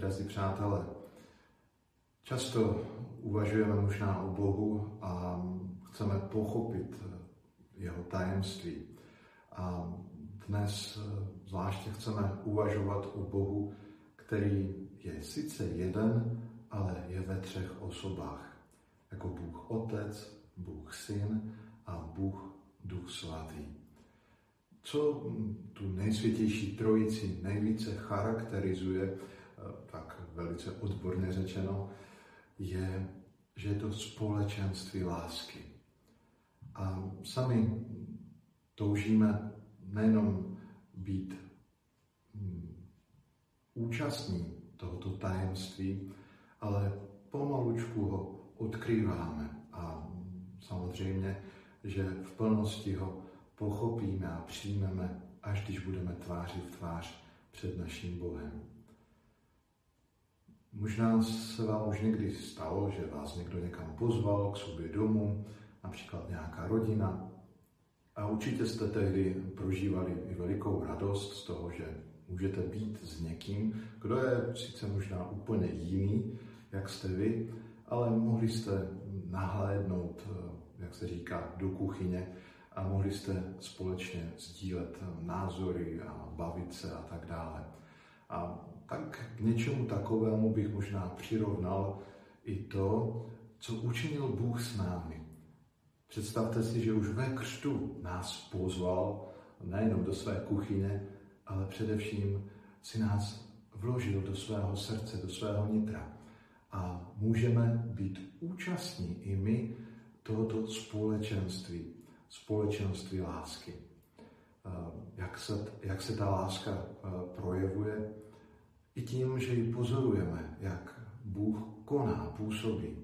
Drazí přátelé, často uvažujeme možná o Bohu a chceme pochopit jeho tajemství. A dnes zvláště chceme uvažovat o Bohu, který je sice jeden, ale je ve třech osobách. Jako Bůh Otec, Bůh Syn a Bůh Duch Svatý. Co tu nejsvětější trojici nejvíce charakterizuje, tak velice odborně řečeno, je, že je to společenství lásky. A sami toužíme nejenom být hm, účastní tohoto tajemství, ale pomalučku ho odkrýváme a samozřejmě, že v plnosti ho pochopíme a přijmeme, až když budeme tváři v tvář před naším Bohem. Možná se vám už někdy stalo, že vás někdo někam pozval k sobě domů, například nějaká rodina, a určitě jste tehdy prožívali i velikou radost z toho, že můžete být s někým, kdo je sice možná úplně jiný, jak jste vy, ale mohli jste nahlédnout, jak se říká, do kuchyně a mohli jste společně sdílet názory a bavit se a tak dále. A tak k něčemu takovému bych možná přirovnal i to, co učinil Bůh s námi. Představte si, že už ve křtu nás pozval nejenom do své kuchyně, ale především si nás vložil do svého srdce, do svého nitra. A můžeme být účastní i my tohoto společenství, společenství lásky. Eh, jak se, jak se ta láska eh, projevuje? I tím, že ji pozorujeme, jak Bůh koná, působí,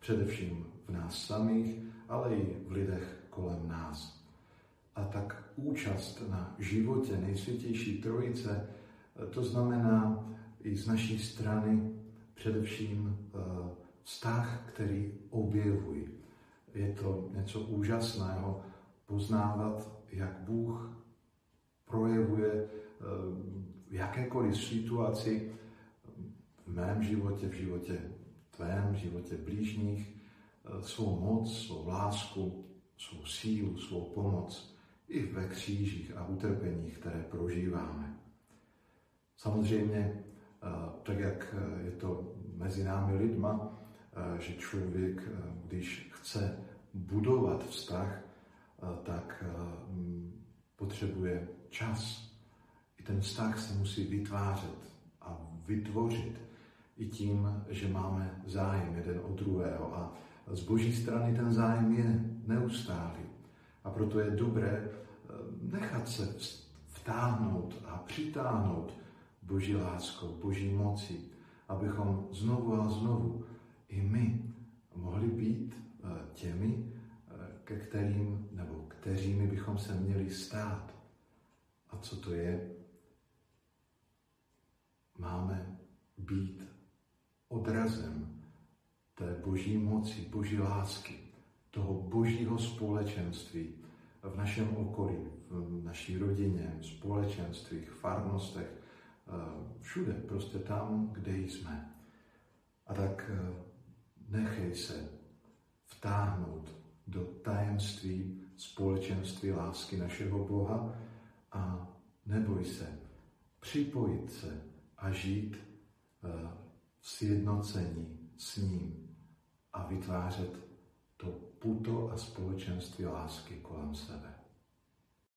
především v nás samých, ale i v lidech kolem nás. A tak účast na životě nejsvětější trojice, to znamená i z naší strany především eh, vztah, který objevují. Je to něco úžasného poznávat, jak Bůh projevuje eh, v jakékoliv situaci v mém životě, v životě tvém, v životě blížních, eh, svou moc, svou lásku, svou sílu, svou pomoc i ve křížích a utrpeních, které prožíváme. Samozřejmě, eh, tak jak je to mezi námi lidma, že člověk, když chce budovat vztah, tak potřebuje čas. I ten vztah se musí vytvářet a vytvořit i tím, že máme zájem jeden od druhého. A z boží strany ten zájem je neustálý. A proto je dobré eh, nechat se vtáhnout a přitáhnout Boží láskou, Boží mocí, abychom znovu a znovu i my mohli být eh, těmi, eh, ke kterým kteřími bychom se měli stát. A co to je? Máme být odrazem té boží moci, boží lásky, toho božího společenství v našem okolí, v naší rodině, v společenstvích, farnostech, eh, všude, prostě tam, kde jsme. A tak eh, nechej se vtáhnout do tajemství společenství lásky našeho Boha a neboj se připojit se a žít eh, v sjednocení s ním a vytvářet to puto a společenství lásky kolem sebe.